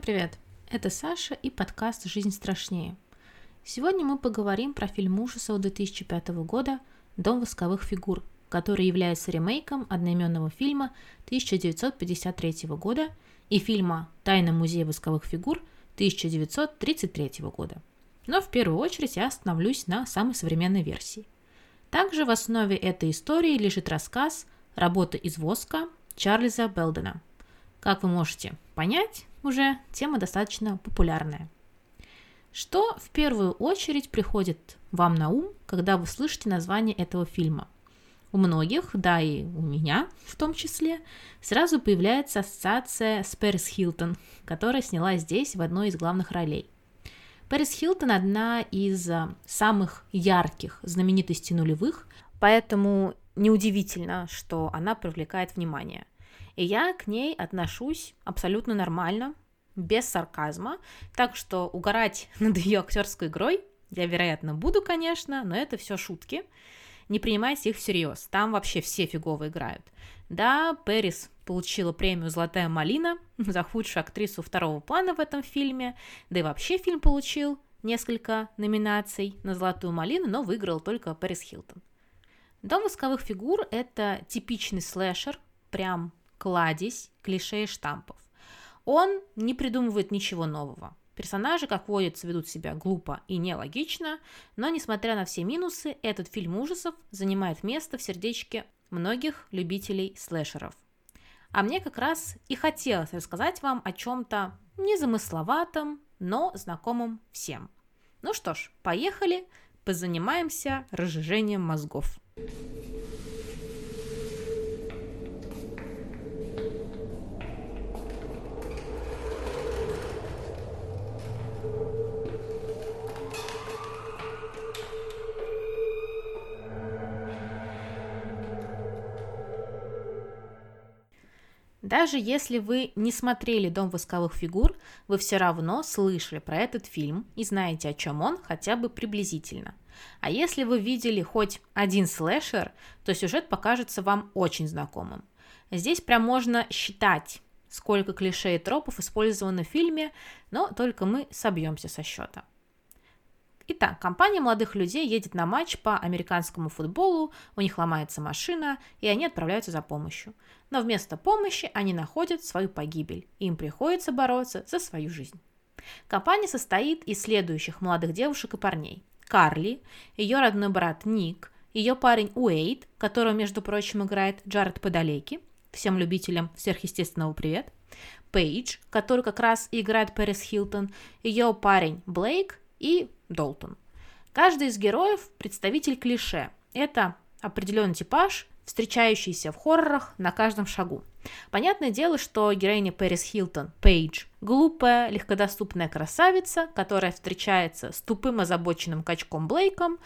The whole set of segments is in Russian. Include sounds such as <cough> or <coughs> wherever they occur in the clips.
Всем привет! Это Саша и подкаст «Жизнь страшнее». Сегодня мы поговорим про фильм ужасов 2005 года «Дом восковых фигур», который является ремейком одноименного фильма 1953 года и фильма «Тайна музея восковых фигур» 1933 года. Но в первую очередь я остановлюсь на самой современной версии. Также в основе этой истории лежит рассказ «Работа из воска» Чарльза Белдена. Как вы можете понять, уже тема достаточно популярная. Что в первую очередь приходит вам на ум, когда вы слышите название этого фильма? У многих, да и у меня в том числе, сразу появляется ассоциация с Пэрис Хилтон, которая снялась здесь в одной из главных ролей. Пэрис Хилтон одна из а, самых ярких знаменитостей нулевых, поэтому неудивительно, что она привлекает внимание. И я к ней отношусь абсолютно нормально, без сарказма, так что угорать <laughs> над ее актерской игрой я, вероятно, буду, конечно, но это все шутки. Не принимайте их всерьез, там вообще все фигово играют. Да, Пэрис получила премию «Золотая малина» <laughs> за худшую актрису второго плана в этом фильме, да и вообще фильм получил несколько номинаций на «Золотую малину», но выиграл только Пэрис Хилтон. «Дом восковых фигур» — это типичный слэшер, прям кладезь клише и штампов. Он не придумывает ничего нового. Персонажи, как водится, ведут себя глупо и нелогично, но, несмотря на все минусы, этот фильм ужасов занимает место в сердечке многих любителей слэшеров. А мне как раз и хотелось рассказать вам о чем-то незамысловатом, но знакомом всем. Ну что ж, поехали, позанимаемся разжижением мозгов. Даже если вы не смотрели «Дом восковых фигур», вы все равно слышали про этот фильм и знаете, о чем он хотя бы приблизительно. А если вы видели хоть один слэшер, то сюжет покажется вам очень знакомым. Здесь прям можно считать, сколько клише и тропов использовано в фильме, но только мы собьемся со счета. Итак, компания молодых людей едет на матч по американскому футболу, у них ломается машина, и они отправляются за помощью. Но вместо помощи они находят свою погибель, и им приходится бороться за свою жизнь. Компания состоит из следующих молодых девушек и парней. Карли, ее родной брат Ник, ее парень Уэйд, которого, между прочим, играет Джаред Подалеки, всем любителям сверхъестественного привет, Пейдж, который как раз играет Пэрис Хилтон, ее парень Блейк и Долтон. Каждый из героев – представитель клише. Это определенный типаж, встречающийся в хоррорах на каждом шагу. Понятное дело, что героиня Пэрис Хилтон, Пейдж, глупая, легкодоступная красавица, которая встречается с тупым озабоченным качком Блейком,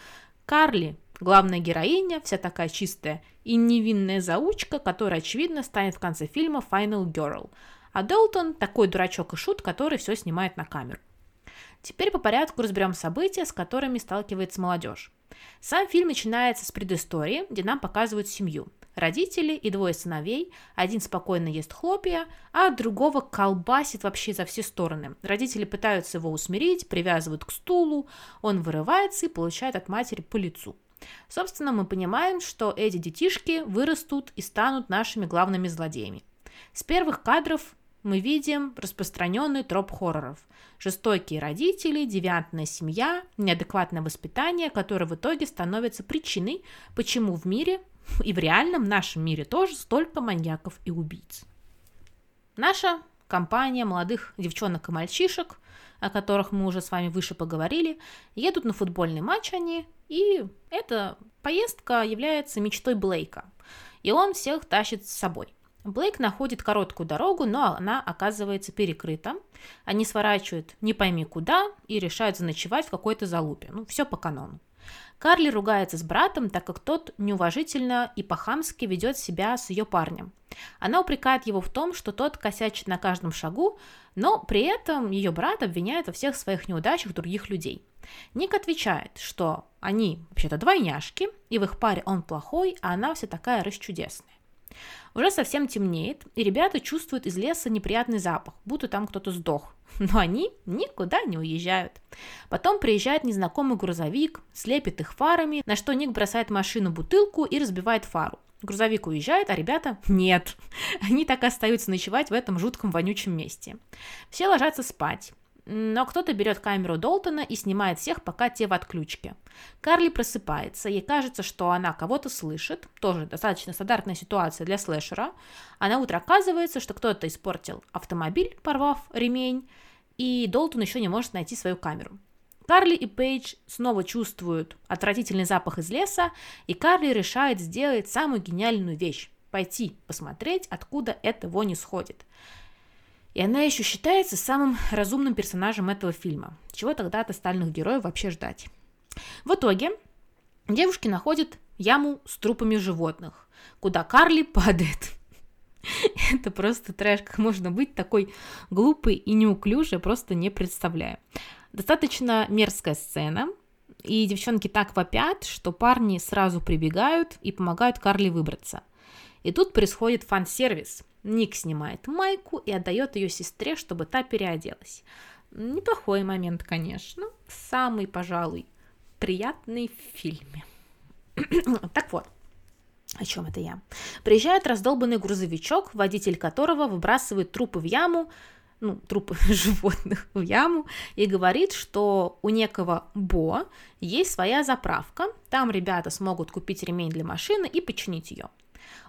Карли, главная героиня, вся такая чистая и невинная заучка, которая, очевидно, станет в конце фильма Final Girl. А Долтон такой дурачок и шут, который все снимает на камеру. Теперь по порядку разберем события, с которыми сталкивается молодежь. Сам фильм начинается с предыстории, где нам показывают семью. Родители и двое сыновей. Один спокойно ест хлопья, а другого колбасит вообще за все стороны. Родители пытаются его усмирить, привязывают к стулу, он вырывается и получает от матери по лицу. Собственно, мы понимаем, что эти детишки вырастут и станут нашими главными злодеями. С первых кадров мы видим распространенный троп хорроров. Жестокие родители, девиантная семья, неадекватное воспитание, которое в итоге становится причиной, почему в мире и в реальном нашем мире тоже столько маньяков и убийц. Наша компания молодых девчонок и мальчишек, о которых мы уже с вами выше поговорили, едут на футбольный матч они, и эта поездка является мечтой Блейка. И он всех тащит с собой. Блейк находит короткую дорогу, но она оказывается перекрыта. Они сворачивают не пойми куда и решают заночевать в какой-то залупе. Ну, все по канону. Карли ругается с братом, так как тот неуважительно и по-хамски ведет себя с ее парнем. Она упрекает его в том, что тот косячит на каждом шагу, но при этом ее брат обвиняет во всех своих неудачах других людей. Ник отвечает, что они вообще-то двойняшки, и в их паре он плохой, а она вся такая расчудесная. Уже совсем темнеет, и ребята чувствуют из леса неприятный запах, будто там кто-то сдох. <laughs> Но они никуда не уезжают. Потом приезжает незнакомый грузовик, слепит их фарами, на что Ник бросает машину бутылку и разбивает фару. Грузовик уезжает, а ребята нет. <laughs> Они так и остаются ночевать в этом жутком вонючем месте. Все ложатся спать. Но кто-то берет камеру Долтона и снимает всех, пока те в отключке. Карли просыпается, ей кажется, что она кого-то слышит, тоже достаточно стандартная ситуация для слэшера, а на утро оказывается, что кто-то испортил автомобиль, порвав ремень, и Долтон еще не может найти свою камеру. Карли и Пейдж снова чувствуют отвратительный запах из леса, и Карли решает сделать самую гениальную вещь – пойти посмотреть, откуда эта вонь исходит. И она еще считается самым разумным персонажем этого фильма. Чего тогда от остальных героев вообще ждать? В итоге девушки находят яму с трупами животных, куда Карли падает. <laughs> Это просто трэш, как можно быть такой глупой и неуклюжей, просто не представляю. Достаточно мерзкая сцена, и девчонки так вопят, что парни сразу прибегают и помогают Карли выбраться. И тут происходит фан-сервис – Ник снимает майку и отдает ее сестре, чтобы та переоделась. Неплохой момент, конечно. Самый, пожалуй, приятный в фильме. <coughs> так вот, о чем это я? Приезжает раздолбанный грузовичок, водитель которого выбрасывает трупы в яму, ну, трупы <laughs> животных в яму, и говорит, что у некого Бо есть своя заправка, там ребята смогут купить ремень для машины и починить ее.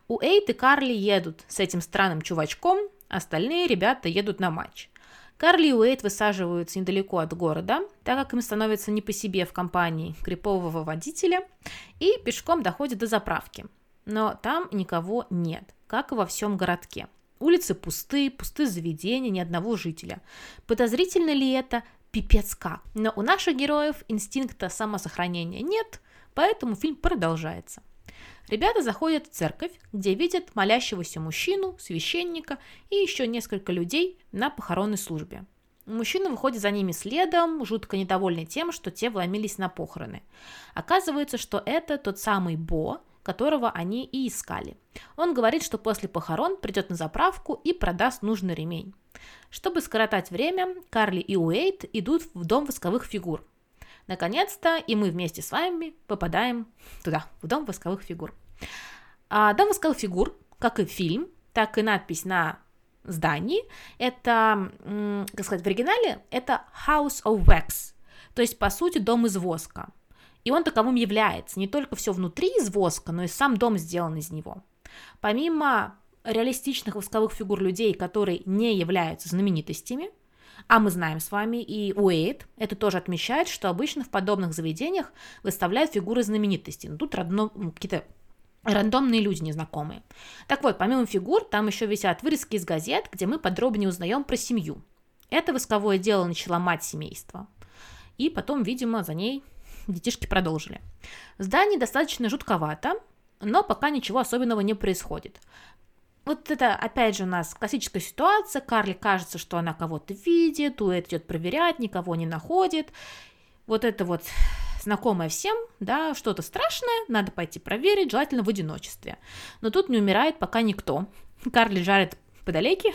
У Эйт и Карли едут с этим странным чувачком, остальные ребята едут на матч. Карли и Уэйт высаживаются недалеко от города, так как им становится не по себе в компании крипового водителя, и пешком доходят до заправки. Но там никого нет, как и во всем городке. Улицы пусты, пусты заведения, ни одного жителя. Подозрительно ли это? Пипец как. Но у наших героев инстинкта самосохранения нет, поэтому фильм продолжается. Ребята заходят в церковь, где видят молящегося мужчину, священника и еще несколько людей на похоронной службе. Мужчина выходит за ними следом, жутко недовольный тем, что те вломились на похороны. Оказывается, что это тот самый Бо, которого они и искали. Он говорит, что после похорон придет на заправку и продаст нужный ремень. Чтобы скоротать время, Карли и Уэйт идут в дом восковых фигур, Наконец-то и мы вместе с вами попадаем туда, в Дом восковых фигур. А Дом восковых фигур, как и фильм, так и надпись на здании, это, как сказать, в оригинале это House of Wax, то есть, по сути, дом из воска. И он таковым является. Не только все внутри из воска, но и сам дом сделан из него. Помимо реалистичных восковых фигур людей, которые не являются знаменитостями – а мы знаем с вами, и Уэйд это тоже отмечает, что обычно в подобных заведениях выставляют фигуры знаменитостей. Но тут родно, какие-то рандомные люди незнакомые. Так вот, помимо фигур, там еще висят вырезки из газет, где мы подробнее узнаем про семью. Это восковое дело начала мать семейства. И потом, видимо, за ней детишки продолжили. Здание достаточно жутковато, но пока ничего особенного не происходит вот это, опять же, у нас классическая ситуация. Карли кажется, что она кого-то видит, Уэд идет проверять, никого не находит. Вот это вот знакомое всем, да, что-то страшное, надо пойти проверить, желательно в одиночестве. Но тут не умирает пока никто. Карли жарит подалеки,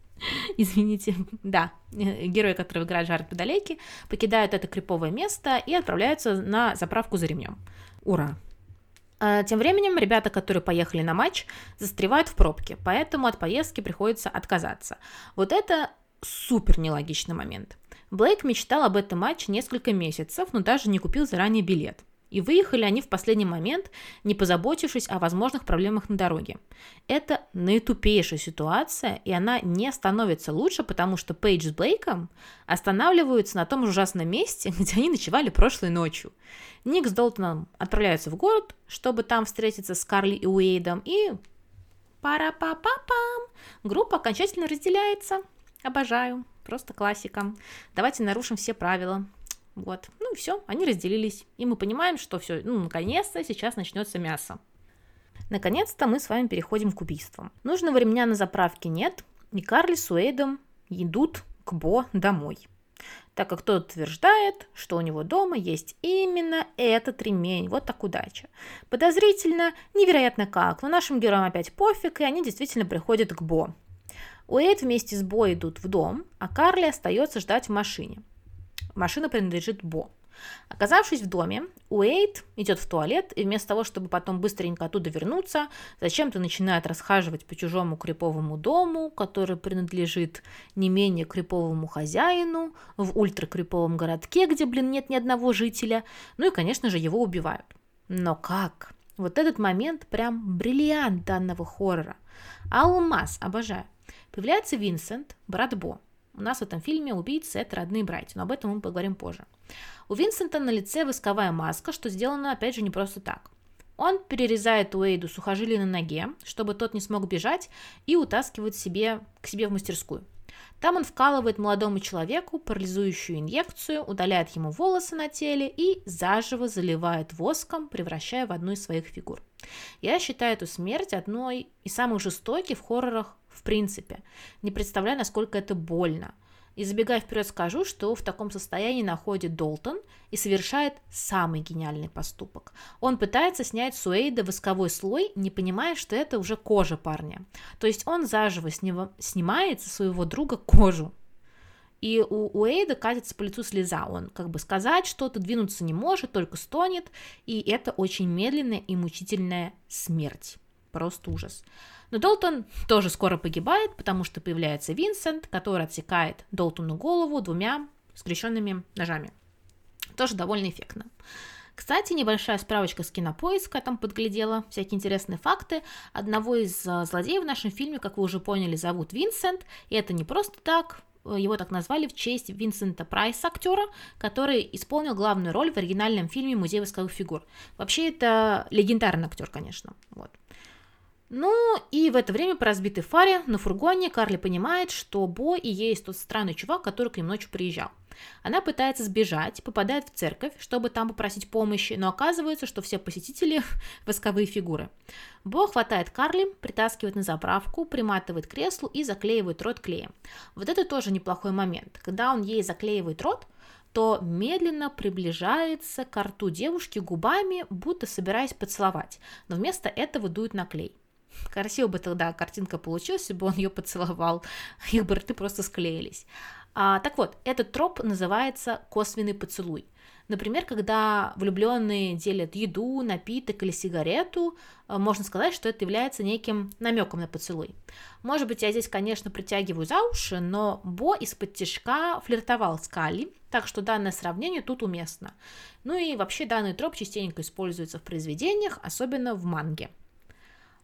<laughs> извините, да, герои, которые играют жарят подалеки, покидают это криповое место и отправляются на заправку за ремнем. Ура! А, тем временем ребята, которые поехали на матч, застревают в пробке, поэтому от поездки приходится отказаться. Вот это супер нелогичный момент. Блейк мечтал об этом матче несколько месяцев, но даже не купил заранее билет. И выехали они в последний момент, не позаботившись о возможных проблемах на дороге. Это наитупейшая ситуация, и она не становится лучше, потому что Пейдж с Блейком останавливаются на том ужасном месте, <laughs> где они ночевали прошлой ночью. Ник с Долтоном отправляются в город, чтобы там встретиться с Карли и Уэйдом, и пара па па пам группа окончательно разделяется. Обожаю, просто классика. Давайте нарушим все правила. Вот. Ну и все, они разделились. И мы понимаем, что все, ну, наконец-то сейчас начнется мясо. Наконец-то мы с вами переходим к убийствам. Нужного ремня на заправке нет, и Карли с Уэйдом идут к Бо домой. так как тот утверждает, что у него дома есть именно этот ремень. Вот так удача. Подозрительно, невероятно как, но нашим героям опять пофиг, и они действительно приходят к Бо. Уэйд вместе с Бо идут в дом, а Карли остается ждать в машине. Машина принадлежит Бо. Оказавшись в доме, Уэйт идет в туалет, и вместо того, чтобы потом быстренько оттуда вернуться, зачем-то начинает расхаживать по чужому криповому дому, который принадлежит не менее криповому хозяину, в ультракриповом городке, где, блин, нет ни одного жителя, ну и, конечно же, его убивают. Но как? Вот этот момент прям бриллиант данного хоррора. Алмаз, обожаю. Появляется Винсент, брат Бо. У нас в этом фильме убийцы – это родные братья, но об этом мы поговорим позже. У Винсента на лице восковая маска, что сделано, опять же, не просто так. Он перерезает Уэйду сухожилие на ноге, чтобы тот не смог бежать, и утаскивает себе, к себе в мастерскую. Там он вкалывает молодому человеку парализующую инъекцию, удаляет ему волосы на теле и заживо заливает воском, превращая в одну из своих фигур. Я считаю эту смерть одной из самых жестоких в хоррорах в принципе. Не представляю, насколько это больно – и забегая вперед скажу, что в таком состоянии находит Долтон и совершает самый гениальный поступок. Он пытается снять с Уэйда восковой слой, не понимая, что это уже кожа парня. То есть он заживо сним... снимает со своего друга кожу. И у Уэйда катится по лицу слеза. Он как бы сказать что-то, двинуться не может, только стонет. И это очень медленная и мучительная смерть. Просто ужас. Но Долтон тоже скоро погибает, потому что появляется Винсент, который отсекает Долтону голову двумя скрещенными ножами. Тоже довольно эффектно. Кстати, небольшая справочка с кинопоиска, там подглядела всякие интересные факты. Одного из а, злодеев в нашем фильме, как вы уже поняли, зовут Винсент, и это не просто так, его так назвали в честь Винсента Прайса, актера, который исполнил главную роль в оригинальном фильме «Музей восковых фигур». Вообще, это легендарный актер, конечно. Вот. Ну и в это время по разбитой фаре на фургоне Карли понимает, что Бо и есть тот странный чувак, который к ним ночью приезжал. Она пытается сбежать, попадает в церковь, чтобы там попросить помощи, но оказывается, что все посетители <laughs> – восковые фигуры. Бо хватает Карли, притаскивает на заправку, приматывает креслу и заклеивает рот клеем. Вот это тоже неплохой момент. Когда он ей заклеивает рот, то медленно приближается к рту девушки губами, будто собираясь поцеловать, но вместо этого дует на клей. Красиво бы тогда картинка получилась, если бы он ее поцеловал, <laughs> их бы рты просто склеились. А, так вот, этот троп называется косвенный поцелуй. Например, когда влюбленные делят еду, напиток или сигарету, э, можно сказать, что это является неким намеком на поцелуй. Может быть, я здесь, конечно, притягиваю за уши, но Бо из-под тяжка флиртовал с Калли, так что данное сравнение тут уместно. Ну и вообще данный троп частенько используется в произведениях, особенно в манге.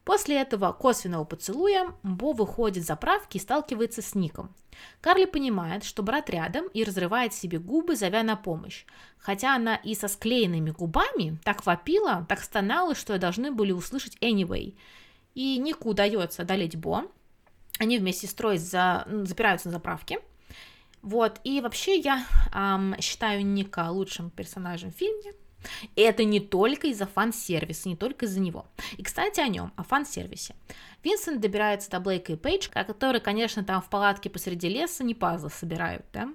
После этого косвенного поцелуя Бо выходит за правки и сталкивается с Ником. Карли понимает, что брат рядом и разрывает себе губы, зовя на помощь. Хотя она и со склеенными губами так вопила, так стонала, что должны были услышать anyway. И Нику удается одолеть Бо. Они вместе с Трой за... запираются на заправке. Вот, и вообще я эм, считаю Ника лучшим персонажем в фильме. И это не только из-за фан-сервиса, не только из-за него. И, кстати, о нем, о фан-сервисе. Винсент добирается до Блейка и Пейдж, которые, конечно, там в палатке посреди леса не пазлы собирают, да.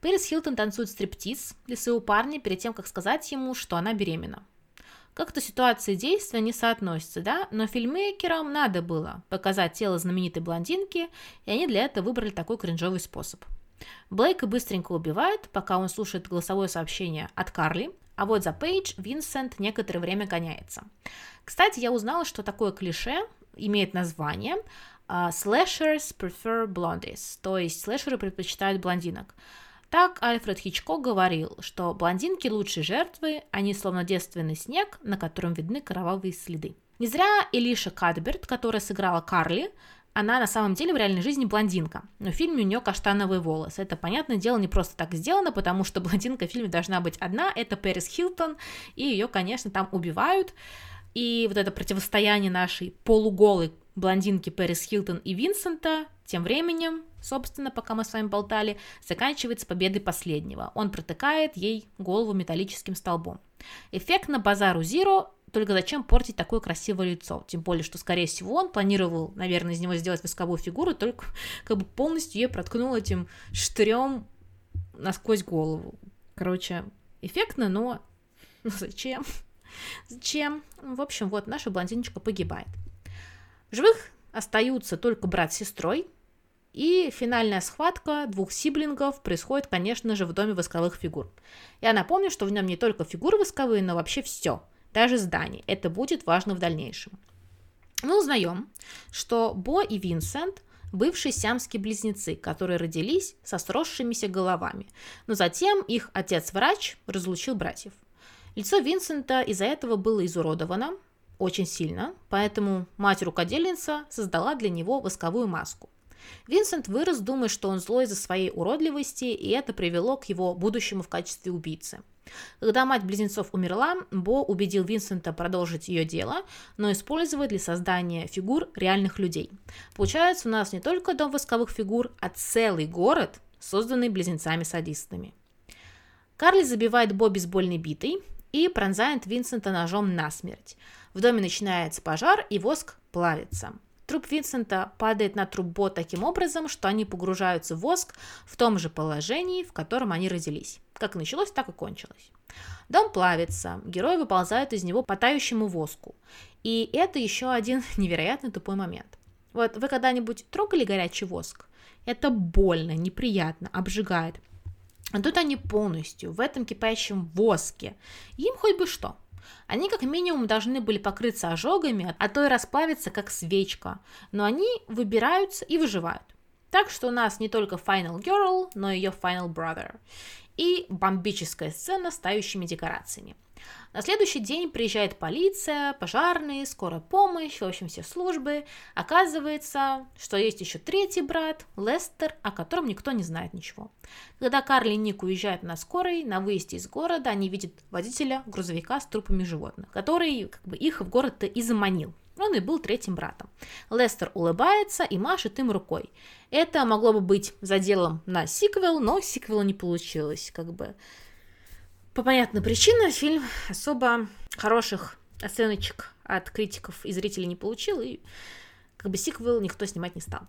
Пэрис Хилтон танцует стриптиз для своего парня перед тем, как сказать ему, что она беременна. Как-то ситуация действия не соотносятся, да, но фильмейкерам надо было показать тело знаменитой блондинки, и они для этого выбрали такой кринжовый способ. Блейка быстренько убивают, пока он слушает голосовое сообщение от Карли, а вот за Пейдж Винсент некоторое время гоняется. Кстати, я узнала, что такое клише имеет название uh, Slashers prefer blondies, то есть слэшеры предпочитают блондинок. Так Альфред Хичкок говорил, что блондинки лучшие жертвы, они словно девственный снег, на котором видны кровавые следы. Не зря Элиша Кадберт, которая сыграла Карли, она на самом деле в реальной жизни блондинка, но в фильме у нее каштановые волосы. Это, понятное дело, не просто так сделано, потому что <laughs> блондинка в фильме должна быть одна, это Пэрис Хилтон, и ее, конечно, там убивают. И вот это противостояние нашей полуголой блондинки Пэрис Хилтон и Винсента тем временем, собственно, пока мы с вами болтали, заканчивается победой последнего. Он протыкает ей голову металлическим столбом. Эффект на базару Зиро только зачем портить такое красивое лицо? Тем более, что, скорее всего, он планировал, наверное, из него сделать восковую фигуру, только <laughs> как бы полностью ее проткнул этим штырем насквозь голову. Короче, эффектно, но <laughs> зачем? Зачем? В общем, вот наша блондиночка погибает. В живых остаются только брат с сестрой, и финальная схватка двух сиблингов происходит, конечно же, в доме восковых фигур. Я напомню, что в нем не только фигуры восковые, но вообще все, даже здание. Это будет важно в дальнейшем. Мы узнаем, что Бо и Винсент – бывшие сиамские близнецы, которые родились со сросшимися головами, но затем их отец-врач разлучил братьев. Лицо Винсента из-за этого было изуродовано очень сильно, поэтому мать-рукодельница создала для него восковую маску. Винсент вырос, думая, что он злой из-за своей уродливости, и это привело к его будущему в качестве убийцы. Когда мать близнецов умерла, Бо убедил Винсента продолжить ее дело, но использовать для создания фигур реальных людей. Получается, у нас не только дом восковых фигур, а целый город, созданный близнецами-садистами. Карли забивает Бо бейсбольной битой, и пронзает Винсента ножом насмерть. В доме начинается пожар, и воск плавится. Труп Винсента падает на труп Бо таким образом, что они погружаются в воск в том же положении, в котором они родились. Как началось, так и кончилось. Дом плавится, герои выползают из него по тающему воску. И это еще один <laughs> невероятно тупой момент. Вот вы когда-нибудь трогали горячий воск? Это больно, неприятно, обжигает. А тут они полностью в этом кипящем воске. Им хоть бы что. Они как минимум должны были покрыться ожогами, а то и расплавиться как свечка. Но они выбираются и выживают. Так что у нас не только Final Girl, но и ее Final Brother. И бомбическая сцена с тающими декорациями. На следующий день приезжает полиция, пожарные, скорая помощь, в общем, все службы. Оказывается, что есть еще третий брат, Лестер, о котором никто не знает ничего. Когда Карли и Ник уезжают на скорой, на выезде из города они видят водителя грузовика с трупами животных, который как бы, их в город-то и заманил. Он и был третьим братом. Лестер улыбается и машет им рукой. Это могло бы быть заделом на сиквел, но сиквела не получилось. Как бы по понятной причине фильм особо хороших оценочек от критиков и зрителей не получил, и как бы сиквел никто снимать не стал.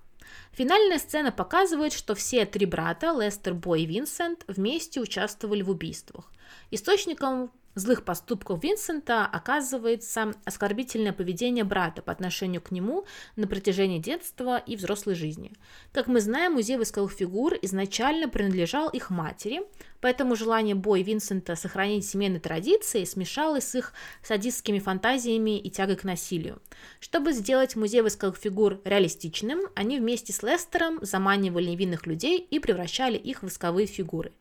Финальная сцена показывает, что все три брата, Лестер, Бой и Винсент, вместе участвовали в убийствах. Источником злых поступков Винсента оказывается оскорбительное поведение брата по отношению к нему на протяжении детства и взрослой жизни. Как мы знаем, музей восковых фигур изначально принадлежал их матери, поэтому желание Бой Винсента сохранить семейные традиции смешалось с их садистскими фантазиями и тягой к насилию. Чтобы сделать музей восковых фигур реалистичным, они вместе с Лестером заманивали невинных людей и превращали их в восковые фигуры.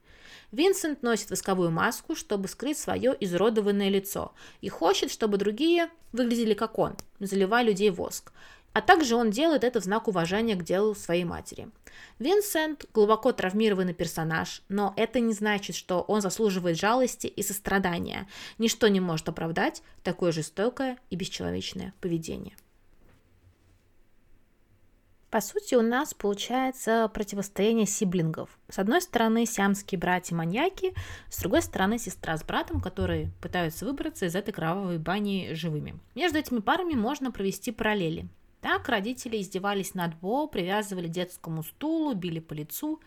Винсент носит восковую маску, чтобы скрыть свое изуродованное лицо, и хочет, чтобы другие выглядели как он, заливая людей воск. А также он делает это в знак уважения к делу своей матери. Винсент глубоко травмированный персонаж, но это не значит, что он заслуживает жалости и сострадания. Ничто не может оправдать такое жестокое и бесчеловечное поведение. По сути, у нас получается противостояние сиблингов. С одной стороны, сиамские братья-маньяки, с другой стороны, сестра с братом, которые пытаются выбраться из этой кровавой бани живыми. Между этими парами можно провести параллели. Так родители издевались над Бо, привязывали к детскому стулу, били по лицу.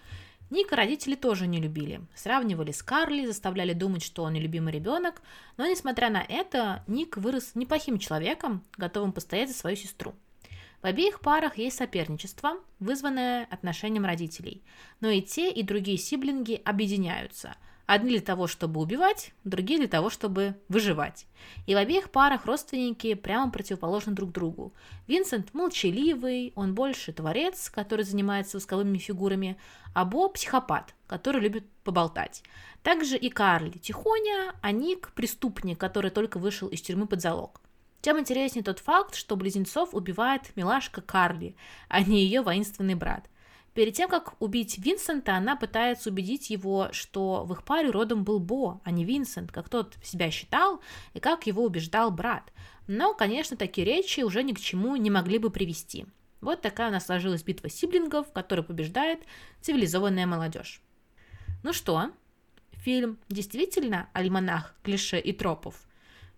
Ника родители тоже не любили. Сравнивали с Карли, заставляли думать, что он нелюбимый ребенок. Но, несмотря на это, Ник вырос неплохим человеком, готовым постоять за свою сестру. В обеих парах есть соперничество, вызванное отношением родителей, но и те, и другие сиблинги объединяются. Одни для того, чтобы убивать, другие для того, чтобы выживать. И в обеих парах родственники прямо противоположны друг другу. Винсент молчаливый, он больше творец, который занимается восковыми фигурами, а Бо психопат, который любит поболтать. Также и Карли тихоня, а Ник преступник, который только вышел из тюрьмы под залог. Тем интереснее тот факт, что близнецов убивает милашка Карли, а не ее воинственный брат. Перед тем, как убить Винсента, она пытается убедить его, что в их паре родом был Бо, а не Винсент, как тот себя считал и как его убеждал брат. Но, конечно, такие речи уже ни к чему не могли бы привести. Вот такая у нас сложилась битва сиблингов, в которой побеждает цивилизованная молодежь. Ну что, фильм действительно альманах клише и тропов?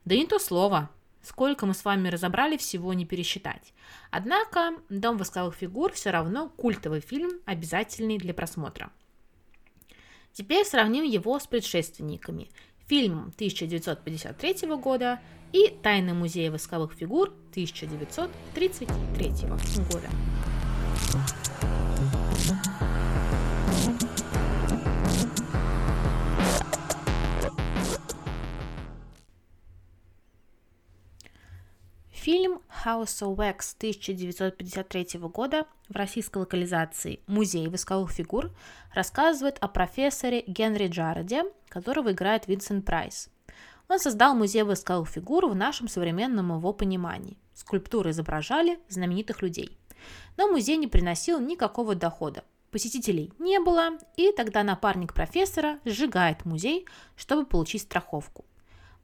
Да не то слово. Сколько мы с вами разобрали, всего не пересчитать. Однако «Дом восковых фигур» все равно культовый фильм, обязательный для просмотра. Теперь сравним его с предшественниками. Фильмом 1953 года и «Тайны музея восковых фигур» 1933 года. House of Wax 1953 года в российской локализации «Музей восковых фигур» рассказывает о профессоре Генри Джареде, которого играет Винсент Прайс. Он создал музей восковых фигур в нашем современном его понимании. Скульптуры изображали знаменитых людей. Но музей не приносил никакого дохода. Посетителей не было, и тогда напарник профессора сжигает музей, чтобы получить страховку.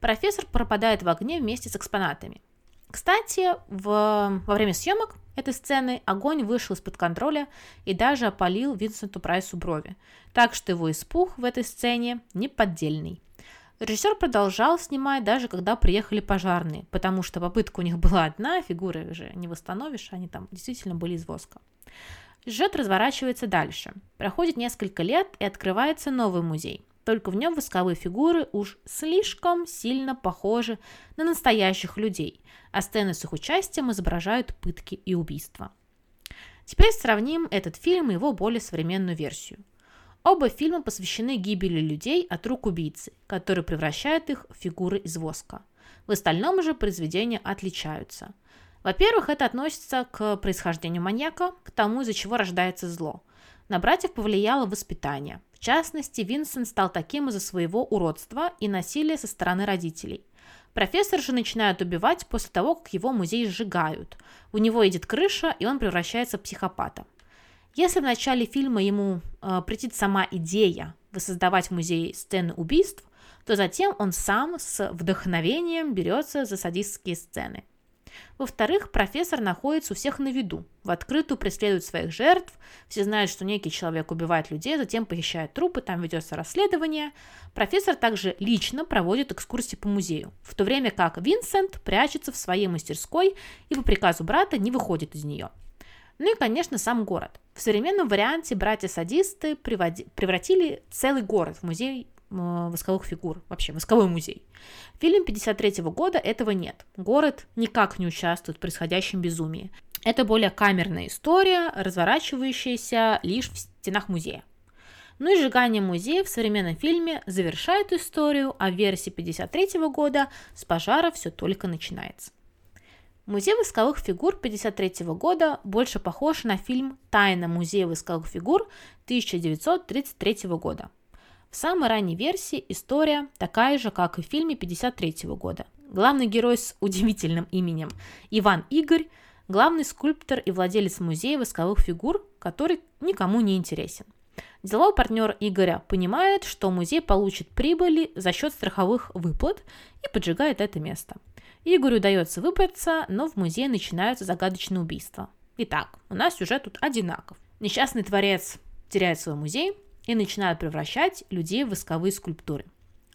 Профессор пропадает в огне вместе с экспонатами – кстати, в, во время съемок этой сцены огонь вышел из-под контроля и даже опалил Винсенту Прайсу брови, так что его испуг в этой сцене неподдельный. Режиссер продолжал снимать даже когда приехали пожарные, потому что попытка у них была одна, фигуры уже не восстановишь, они там действительно были из воска. Сюжет разворачивается дальше. Проходит несколько лет и открывается новый музей – только в нем восковые фигуры уж слишком сильно похожи на настоящих людей, а сцены с их участием изображают пытки и убийства. Теперь сравним этот фильм и его более современную версию. Оба фильма посвящены гибели людей от рук убийцы, которые превращают их в фигуры из воска. В остальном же произведения отличаются. Во-первых, это относится к происхождению маньяка, к тому, из-за чего рождается зло. На братьев повлияло воспитание – частности, Винсент стал таким из-за своего уродства и насилия со стороны родителей. Профессор же начинает убивать после того, как его музей сжигают. У него идет крыша, и он превращается в психопата. Если в начале фильма ему э, претит сама идея воссоздавать в музее сцены убийств, то затем он сам с вдохновением берется за садистские сцены – во-вторых, профессор находится у всех на виду, в открытую преследует своих жертв, все знают, что некий человек убивает людей, затем похищает трупы, там ведется расследование. Профессор также лично проводит экскурсии по музею, в то время как Винсент прячется в своей мастерской и по приказу брата не выходит из нее. Ну и, конечно, сам город. В современном варианте братья-садисты превратили целый город в музей восковых фигур, вообще восковой музей. В фильме 53 года этого нет. Город никак не участвует в происходящем безумии. Это более камерная история, разворачивающаяся лишь в стенах музея. Ну и сжигание музея в современном фильме завершает историю, а в версии 53 года с пожара все только начинается. Музей восковых фигур 1953 года больше похож на фильм «Тайна музея восковых фигур» 1933 года – в самой ранней версии история такая же, как и в фильме 1953 года. Главный герой с удивительным именем Иван Игорь, главный скульптор и владелец музея восковых фигур, который никому не интересен. Деловой партнер Игоря понимает, что музей получит прибыли за счет страховых выплат и поджигает это место. Игорю удается выбраться, но в музее начинаются загадочные убийства. Итак, у нас сюжет тут одинаков. Несчастный творец теряет свой музей, и начинают превращать людей в восковые скульптуры.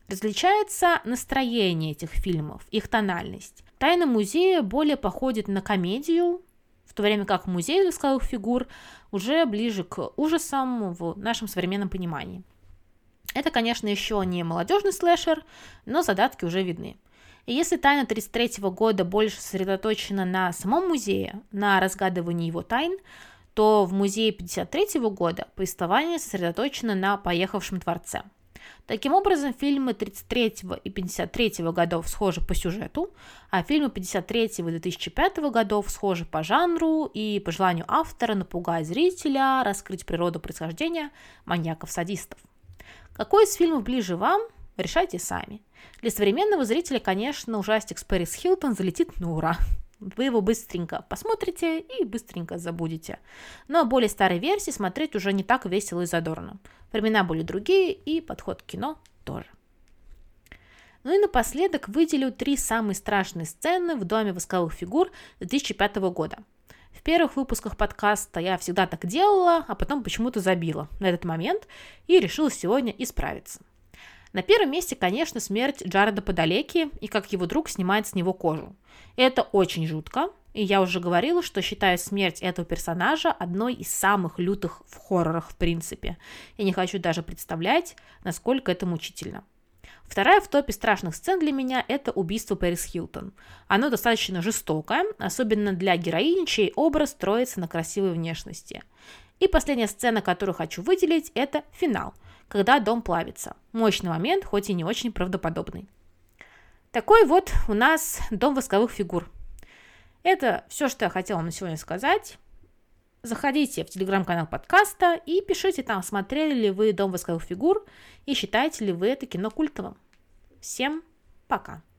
Различается настроение этих фильмов, их тональность. «Тайна музея» более походит на комедию, в то время как «Музей восковых фигур» уже ближе к ужасам в нашем современном понимании. Это, конечно, еще не молодежный слэшер, но задатки уже видны. И если «Тайна 33 года» больше сосредоточена на самом музее, на разгадывании его тайн, то в музее 53 года повествование сосредоточено на поехавшем дворце. Таким образом, фильмы 33 и 53 годов схожи по сюжету, а фильмы 53 и 2005 годов схожи по жанру и по желанию автора напугать зрителя, раскрыть природу происхождения маньяков-садистов. Какой из фильмов ближе вам, решайте сами. Для современного зрителя, конечно, ужастик с Пэрис Хилтон залетит на ура. Вы его быстренько посмотрите и быстренько забудете. Но более старой версии смотреть уже не так весело и задорно. Времена были другие, и подход к кино тоже. Ну и напоследок выделю три самые страшные сцены в Доме восковых фигур 2005 года. В первых выпусках подкаста я всегда так делала, а потом почему-то забила на этот момент и решила сегодня исправиться. На первом месте, конечно, смерть Джареда Подалеки и как его друг снимает с него кожу. Это очень жутко. И я уже говорила, что считаю смерть этого персонажа одной из самых лютых в хоррорах в принципе. Я не хочу даже представлять, насколько это мучительно. Вторая в топе страшных сцен для меня – это убийство Пэрис Хилтон. Оно достаточно жестокое, особенно для героини, чей образ строится на красивой внешности. И последняя сцена, которую хочу выделить, это финал, когда дом плавится. Мощный момент, хоть и не очень правдоподобный. Такой вот у нас дом восковых фигур. Это все, что я хотела вам на сегодня сказать. Заходите в телеграм-канал подкаста и пишите там, смотрели ли вы «Дом восковых фигур» и считаете ли вы это кино культовым. Всем пока!